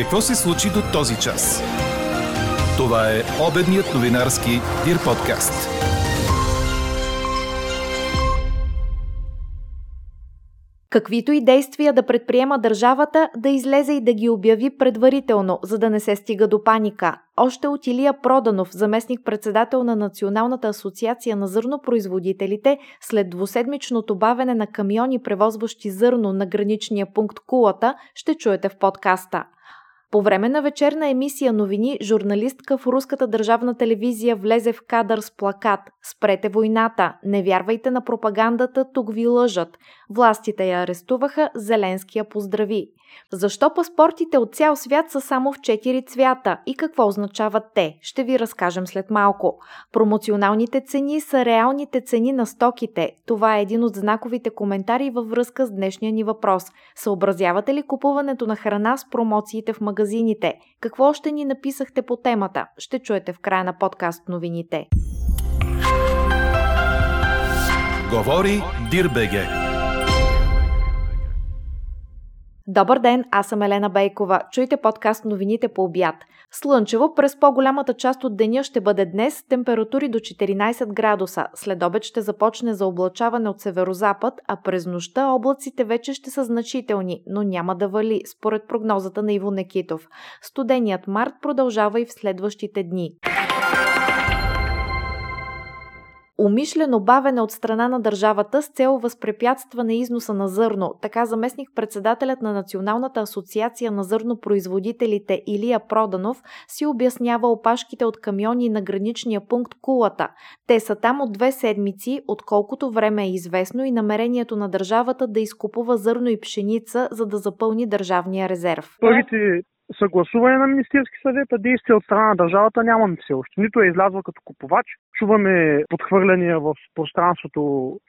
Какво се случи до този час? Това е обедният новинарски Дир подкаст. Каквито и действия да предприема държавата, да излезе и да ги обяви предварително, за да не се стига до паника. Още от Илия Проданов, заместник-председател на Националната асоциация на зърнопроизводителите, след двуседмичното бавене на камиони, превозващи зърно на граничния пункт Кулата, ще чуете в подкаста. По време на вечерна емисия новини, журналистка в руската държавна телевизия влезе в кадър с плакат «Спрете войната! Не вярвайте на пропагандата, тук ви лъжат!» Властите я арестуваха, Зеленския поздрави. Защо паспортите от цял свят са само в четири цвята и какво означават те? Ще ви разкажем след малко. Промоционалните цени са реалните цени на стоките. Това е един от знаковите коментари във връзка с днешния ни въпрос. Съобразявате ли купуването на храна с промоциите в магазините? Какво още ни написахте по темата? Ще чуете в края на подкаст новините. Говори Дирбеге. Добър ден, аз съм Елена Бейкова. Чуйте подкаст новините по обяд. Слънчево през по-голямата част от деня ще бъде днес, температури до 14 градуса. След обед ще започне за облачаване от северозапад, а през нощта облаците вече ще са значителни, но няма да вали, според прогнозата на Иво Некитов. Студеният март продължава и в следващите дни. Умишлено бавене от страна на държавата с цел възпрепятстване износа на зърно, така заместник председателят на Националната асоциация на зърнопроизводителите Илия Проданов си обяснява опашките от камиони на граничния пункт Кулата. Те са там от две седмици, отколкото време е известно и намерението на държавата да изкупува зърно и пшеница, за да запълни държавния резерв. Първите съгласуване на Министерски съвет, а действия от страна на държавата нямаме все още. Нито е излязла като купувач. Чуваме подхвърляния в пространството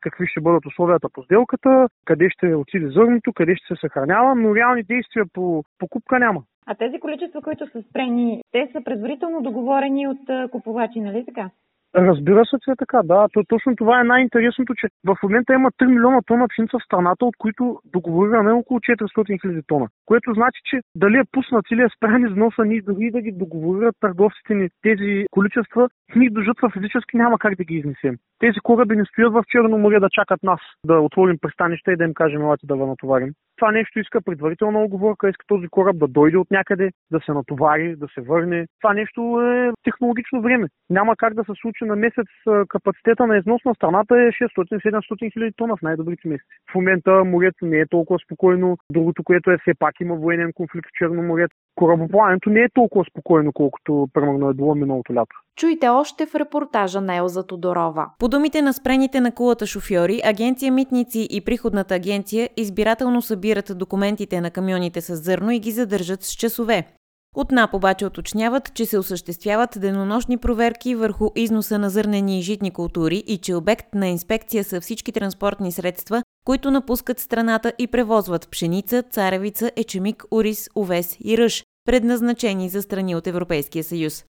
какви ще бъдат условията по сделката, къде ще отиде зърното, къде ще се съхранява, но реални действия по покупка няма. А тези количества, които са спрени, те са предварително договорени от купувачи, нали така? Разбира се, че е така, да. То, точно това е най-интересното, че в момента има 3 милиона тона пшеница в страната, от които договорираме около 400 хиляди тона. Което значи, че дали е пуснат или е спрян износа, ние дори да ги договорират търговците ни тези количества, ние до жътва физически няма как да ги изнесем. Тези кораби не стоят в Черно море да чакат нас да отворим пристанище и да им кажем, елате да ви натоварим. Това нещо иска предварителна оговорка, иска този кораб да дойде от някъде, да се натовари, да се върне. Това нещо е технологично време. Няма как да се случи на месец капацитета на износ на страната е 600-700 хиляди тона в най-добрите месеци. В момента морето не е толкова спокойно. Другото, което е все пак има военен конфликт в Черно море. Корабоплаването не е толкова спокойно, колкото примерно е било миналото лято. Чуйте още в репортажа на Елза Тодорова. По думите на спрените на кулата шофьори, агенция Митници и приходната агенция избирателно събират документите на камионите с зърно и ги задържат с часове. От НАП обаче уточняват, че се осъществяват денонощни проверки върху износа на зърнени и житни култури и че обект на инспекция са всички транспортни средства, които напускат страната и превозват пшеница, царевица, ечемик, ориз, овес и ръж, предназначени за страни от Европейския съюз.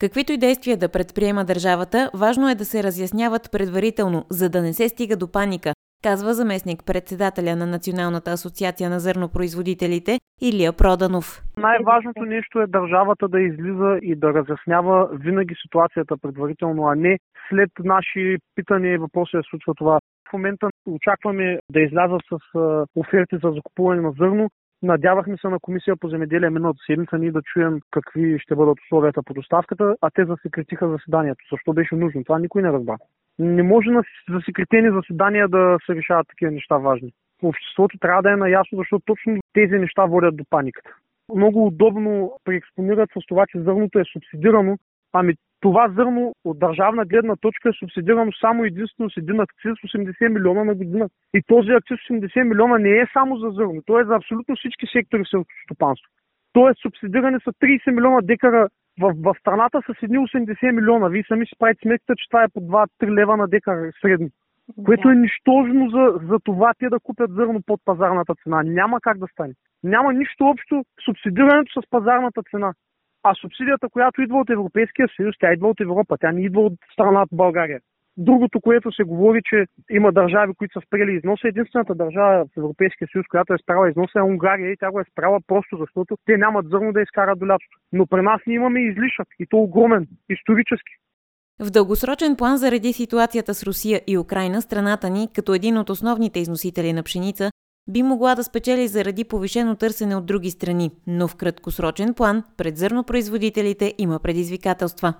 Каквито и действия да предприема държавата, важно е да се разясняват предварително, за да не се стига до паника, казва заместник председателя на Националната асоциация на зърнопроизводителите Илия Проданов. Най-важното нещо е държавата да излиза и да разяснява винаги ситуацията предварително, а не след наши питания и въпроси да случва това. В момента очакваме да излязат с оферти за закупуване на зърно. Надявахме се на комисия по земеделие миналата седмица ние да чуем какви ще бъдат условията по доставката, а те засекретиха заседанието. Защо беше нужно? Това никой не разбра. Не може на засекретени заседания да се решават такива неща важни. Обществото трябва да е наясно, защото точно тези неща водят до паниката. Много удобно преекспонират с това, че зърното е субсидирано. Ами това зърно от държавна гледна точка е субсидирано само единствено с един акциз 80 милиона на година. И този акциз 80 милиона не е само за зърно, той е за абсолютно всички сектори в селскостопанство. Тоест субсидирани са 30 милиона декара в, в страната с едни 80 милиона. Вие сами си правите сметката, че това е по 2-3 лева на декар средно. Което е нищожно за, за това те да купят зърно под пазарната цена. Няма как да стане. Няма нищо общо субсидирането с пазарната цена. А субсидията, която идва от Европейския съюз, тя идва от Европа, тя не идва от страната България. Другото, което се говори, че има държави, които са спрели износа, единствената държава в Европейския съюз, която е спряла износа е Унгария и тя го е спряла просто защото те нямат зърно да изкарат до лятото. Но при нас ние имаме излишък и то огромен, исторически. В дългосрочен план заради ситуацията с Русия и Украина, страната ни, като един от основните износители на пшеница, би могла да спечели заради повишено търсене от други страни, но в краткосрочен план пред зърнопроизводителите има предизвикателства.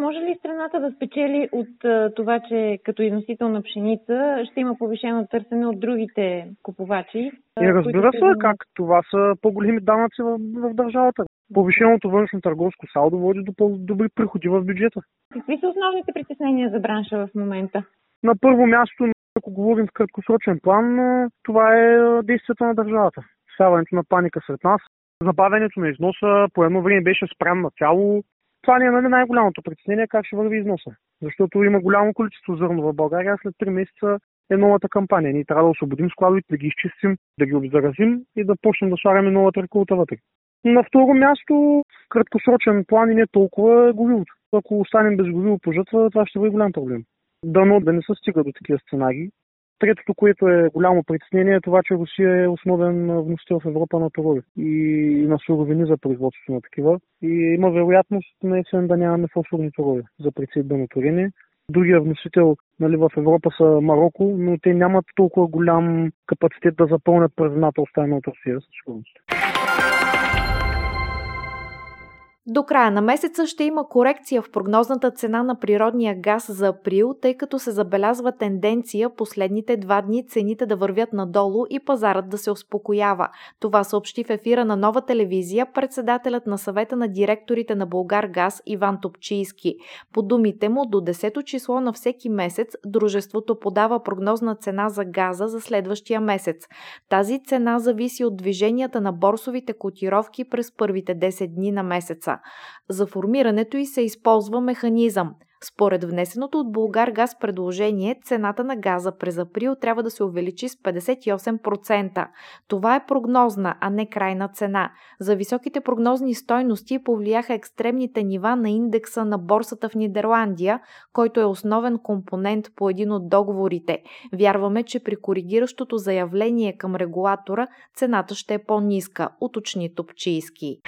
Може ли страната да спечели от това, че като износител на пшеница ще има повишено търсене от другите купувачи? И разбира се, как това са по-големи данъци в, в държавата. Повишеното външно търговско салдо води до по-добри приходи в бюджета. Какви са основните притеснения за бранша в момента? На първо място, ако говорим в краткосрочен план, това е действията на държавата. Сяването на паника сред нас. Забавянето на износа по едно време беше спрян на цяло. Това ни е нали, най-голямото притеснение как ще върви износа. Защото има голямо количество зърно в България. След 3 месеца е новата кампания. Ние трябва да освободим складовете, да ги изчистим, да ги обзаразим и да почнем да слагаме новата реколта вътре. На второ място, краткосрочен план и не толкова е горивото. Ако останем без гориво по жътва, това ще бъде голям проблем. Дано да не се стига до такива сценарии. Третото, което е голямо притеснение е това, че Русия е основен вносител в Европа на торове и на суровини за производството на такива. И има вероятност на есен да нямаме фосфорни торове за прицепбено торение. Другия вносител нали, в Европа са Марокко, но те нямат толкова голям капацитет да запълнят празната оставена от Русия със. До края на месеца ще има корекция в прогнозната цена на природния газ за април, тъй като се забелязва тенденция последните два дни цените да вървят надолу и пазарът да се успокоява. Това съобщи в ефира на нова телевизия председателят на съвета на директорите на Българ Газ Иван Топчийски. По думите му, до 10 число на всеки месец дружеството подава прогнозна цена за газа за следващия месец. Тази цена зависи от движенията на борсовите котировки през първите 10 дни на месеца. За формирането й се използва механизъм. Според внесеното от Българ газ предложение, цената на газа през април трябва да се увеличи с 58%. Това е прогнозна, а не крайна цена. За високите прогнозни стойности повлияха екстремните нива на индекса на борсата в Нидерландия, който е основен компонент по един от договорите. Вярваме, че при коригиращото заявление към регулатора цената ще е по-ниска, уточни Топчийски.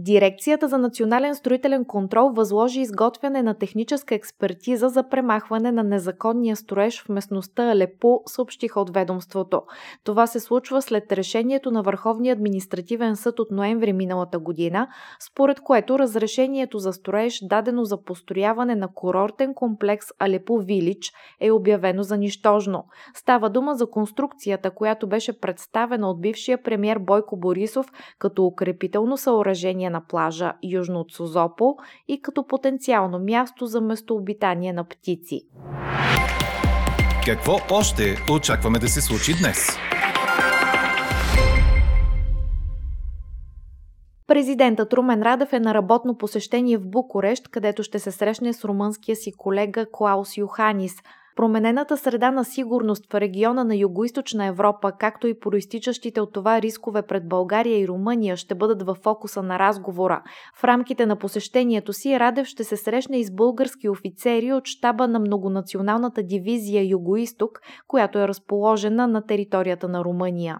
Дирекцията за национален строителен контрол възложи изготвяне на техническа експертиза за премахване на незаконния строеж в местността Алепо, съобщиха от ведомството. Това се случва след решението на Върховния административен съд от ноември миналата година, според което разрешението за строеж, дадено за построяване на курортен комплекс Алепо Вилич, е обявено за нищожно. Става дума за конструкцията, която беше представена от бившия премьер Бойко Борисов като укрепително съоръжение на плажа южно от Созопо и като потенциално място за местообитание на птици. Какво още очакваме да се случи днес? Президентът Румен Радев е на работно посещение в Букурещ, където ще се срещне с румънския си колега Клаус Йоханис – Променената среда на сигурност в региона на Юго-Источна Европа, както и проистичащите от това рискове пред България и Румъния ще бъдат в фокуса на разговора. В рамките на посещението си Радев ще се срещне и с български офицери от щаба на многонационалната дивизия Юго-Исток, която е разположена на територията на Румъния.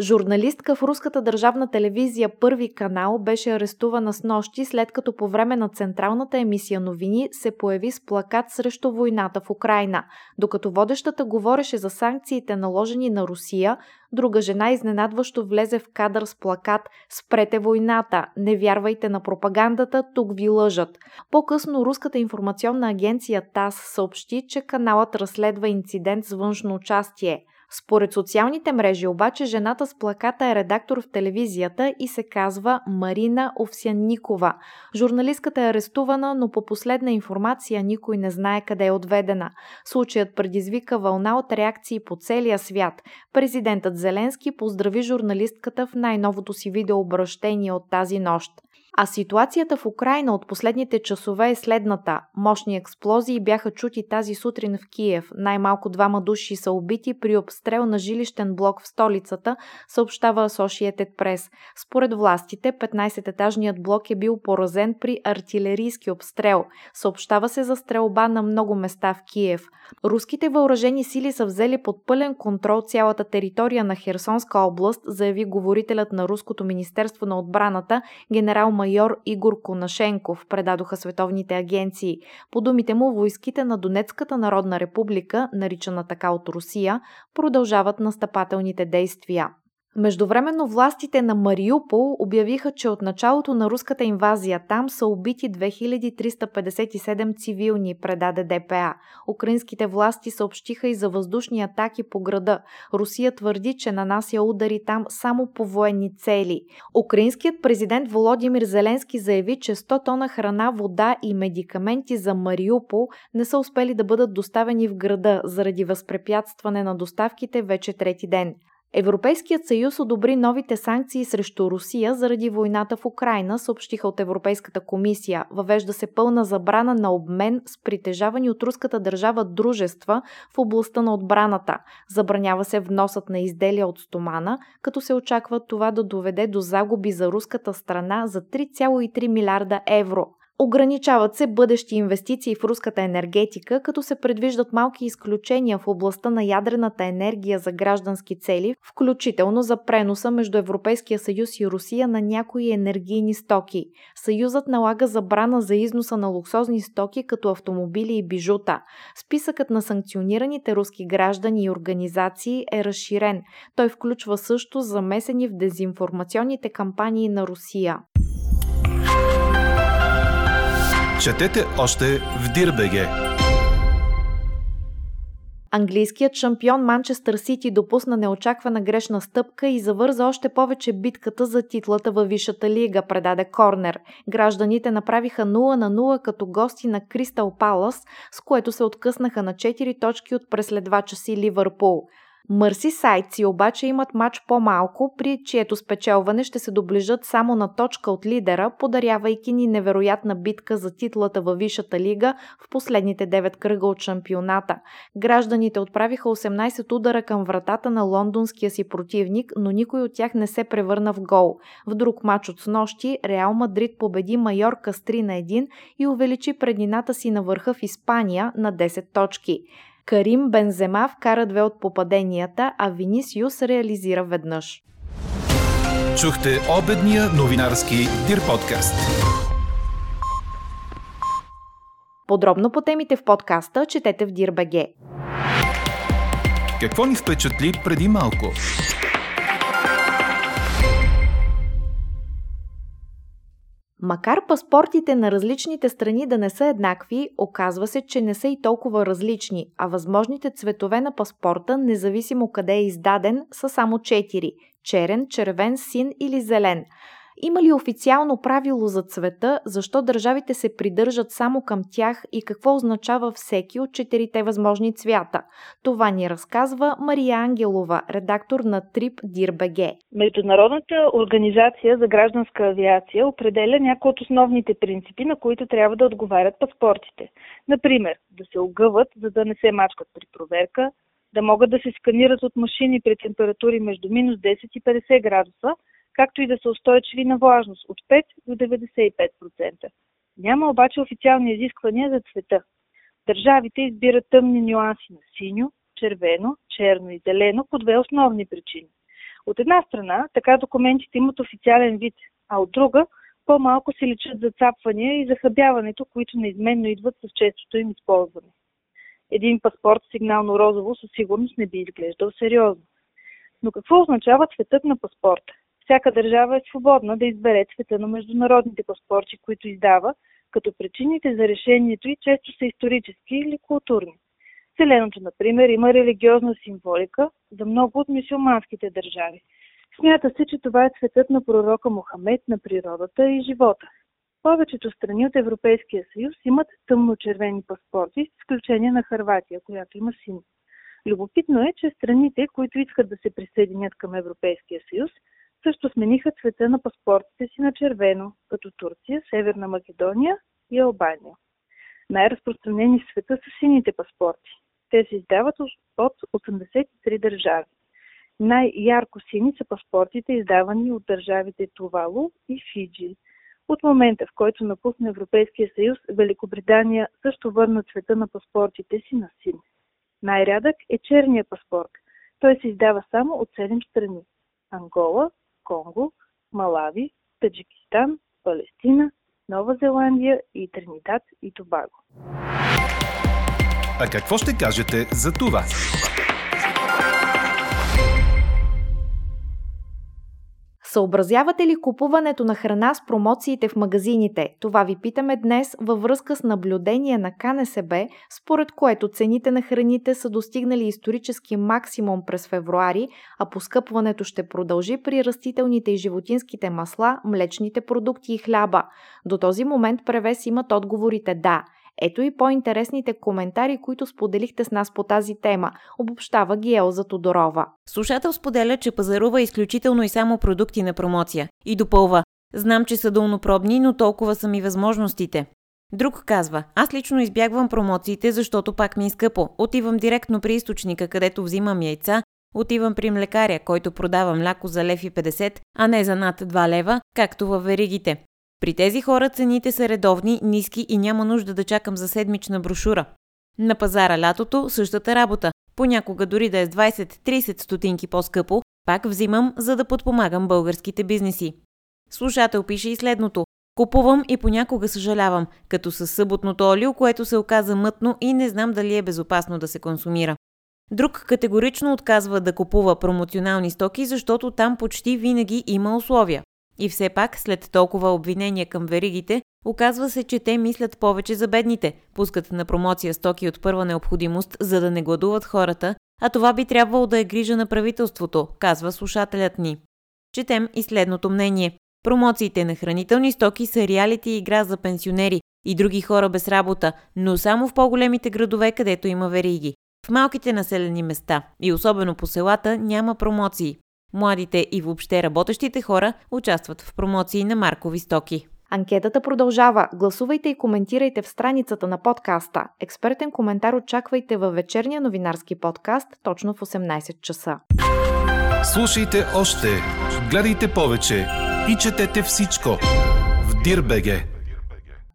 Журналистка в руската държавна телевизия Първи канал беше арестувана с нощи, след като по време на централната емисия новини се появи с плакат срещу войната в Украина. Докато водещата говореше за санкциите наложени на Русия, друга жена изненадващо влезе в кадър с плакат «Спрете войната! Не вярвайте на пропагандата! Тук ви лъжат!». По-късно руската информационна агенция ТАС съобщи, че каналът разследва инцидент с външно участие – според социалните мрежи обаче жената с плаката е редактор в телевизията и се казва Марина Овсянникова. Журналистката е арестувана, но по последна информация никой не знае къде е отведена. Случаят предизвика вълна от реакции по целия свят. Президентът Зеленски поздрави журналистката в най-новото си видеообращение от тази нощ. А ситуацията в Украина от последните часове е следната. Мощни експлозии бяха чути тази сутрин в Киев. Най-малко двама души са убити при обстрел на жилищен блок в столицата, съобщава Associated Press. Според властите, 15-етажният блок е бил поразен при артилерийски обстрел. Съобщава се за стрелба на много места в Киев. Руските въоръжени сили са взели под пълен контрол цялата територия на Херсонска област, заяви говорителят на Руското министерство на отбраната генерал майор Игор Конашенков, предадоха световните агенции. По думите му, войските на Донецката народна република, наричана така от Русия, продължават настъпателните действия. Междувременно властите на Мариупол обявиха, че от началото на руската инвазия там са убити 2357 цивилни, предаде ДПА. Украинските власти съобщиха и за въздушни атаки по града. Русия твърди, че нанася удари там само по военни цели. Украинският президент Володимир Зеленски заяви, че 100 тона храна, вода и медикаменти за Мариупол не са успели да бъдат доставени в града заради възпрепятстване на доставките вече трети ден. Европейският съюз одобри новите санкции срещу Русия заради войната в Украина, съобщиха от Европейската комисия. Въвежда се пълна забрана на обмен с притежавани от руската държава дружества в областта на отбраната. Забранява се вносът на изделия от стомана, като се очаква това да доведе до загуби за руската страна за 3,3 милиарда евро. Ограничават се бъдещи инвестиции в руската енергетика, като се предвиждат малки изключения в областта на ядрената енергия за граждански цели, включително за преноса между Европейския съюз и Русия на някои енергийни стоки. Съюзът налага забрана за износа на луксозни стоки като автомобили и бижута. Списъкът на санкционираните руски граждани и организации е разширен. Той включва също замесени в дезинформационните кампании на Русия. Четете още в Дирбеге. Английският шампион Манчестър Сити допусна неочаквана грешна стъпка и завърза още повече битката за титлата във Висшата лига, предаде Корнер. Гражданите направиха 0 на 0 като гости на Кристал Палас, с което се откъснаха на 4 точки от преследвача си Ливърпул. Мърси Сайци обаче имат матч по-малко, при чието спечелване ще се доближат само на точка от лидера, подарявайки ни невероятна битка за титлата във Висшата лига в последните 9 кръга от шампионата. Гражданите отправиха 18 удара към вратата на лондонския си противник, но никой от тях не се превърна в гол. В друг матч от снощи Реал Мадрид победи Майорка с 3 на 1 и увеличи преднината си на върха в Испания на 10 точки. Карим Бензема вкара две от попаденията, а Винисиус реализира веднъж. Чухте обедния новинарски Дир подкаст. Подробно по темите в подкаста четете в Дир.бг. Какво ни впечатли преди малко? Макар паспортите на различните страни да не са еднакви, оказва се, че не са и толкова различни, а възможните цветове на паспорта, независимо къде е издаден, са само 4 – черен, червен, син или зелен – има ли официално правило за цвета, защо държавите се придържат само към тях и какво означава всеки от четирите възможни цвята? Това ни разказва Мария Ангелова, редактор на Трип Дирбеге. Международната организация за гражданска авиация определя някои от основните принципи, на които трябва да отговарят паспортите. Например, да се огъват, за да не се мачкат при проверка, да могат да се сканират от машини при температури между минус 10 и 50 градуса – както и да са устойчиви на влажност от 5 до 95%. Няма обаче официални изисквания за цвета. Държавите избират тъмни нюанси на синьо, червено, черно и зелено по две основни причини. От една страна, така документите имат официален вид, а от друга, по-малко се личат зацапвания и захабяването, които неизменно идват с честото им използване. Един паспорт сигнално розово със сигурност не би изглеждал сериозно. Но какво означава цветът на паспорта? Всяка държава е свободна да избере цвета на международните паспорти, които издава, като причините за решението и често са исторически или културни. Зеленото, например, има религиозна символика за много от мусулманските държави. Смята се, че това е цветът на пророка Мохамед на природата и живота. Повечето страни от Европейския съюз имат тъмно-червени паспорти, с изключение на Харватия, която има син. Любопитно е, че страните, които искат да се присъединят към Европейския съюз, също смениха цвета на паспортите си на червено, като Турция, Северна Македония и Албания. Най-разпространени в света са сините паспорти. Те се издават от 83 държави. Най-ярко сини са паспортите, издавани от държавите Тувало и Фиджи. От момента, в който напусна Европейския съюз, Великобритания също върна цвета на паспортите си на син. Най-рядък е черния паспорт. Той се издава само от 7 страни – Ангола, Конго, Малави, Таджикистан, Палестина, Нова Зеландия и Тринидад и Тобаго. А какво ще кажете за това? Съобразявате ли купуването на храна с промоциите в магазините? Това ви питаме днес във връзка с наблюдение на КНСБ, според което цените на храните са достигнали исторически максимум през февруари, а поскъпването ще продължи при растителните и животинските масла, млечните продукти и хляба. До този момент превес имат отговорите да – ето и по-интересните коментари, които споделихте с нас по тази тема, обобщава ги Елза Тодорова. Слушател споделя, че пазарува изключително и само продукти на промоция. И допълва, знам, че са дълнопробни, но толкова са ми възможностите. Друг казва, аз лично избягвам промоциите, защото пак ми е скъпо. Отивам директно при източника, където взимам яйца, отивам при млекаря, който продава мляко за лев и 50, а не за над 2 лева, както във веригите. При тези хора цените са редовни, ниски и няма нужда да чакам за седмична брошура. На пазара лятото същата работа. Понякога дори да е с 20-30 стотинки по-скъпо, пак взимам, за да подпомагам българските бизнеси. Слушател пише и следното. Купувам и понякога съжалявам, като с съботното олио, което се оказа мътно и не знам дали е безопасно да се консумира. Друг категорично отказва да купува промоционални стоки, защото там почти винаги има условия. И все пак, след толкова обвинения към веригите, оказва се, че те мислят повече за бедните, пускат на промоция стоки от първа необходимост, за да не гладуват хората, а това би трябвало да е грижа на правителството, казва слушателят ни. Четем и следното мнение. Промоциите на хранителни стоки са реалити игра за пенсионери и други хора без работа, но само в по-големите градове, където има вериги. В малките населени места и особено по селата няма промоции. Младите и въобще работещите хора участват в промоции на маркови стоки. Анкетата продължава. Гласувайте и коментирайте в страницата на подкаста. Експертен коментар очаквайте във вечерния новинарски подкаст точно в 18 часа. Слушайте още, гледайте повече и четете всичко в Дирбеге.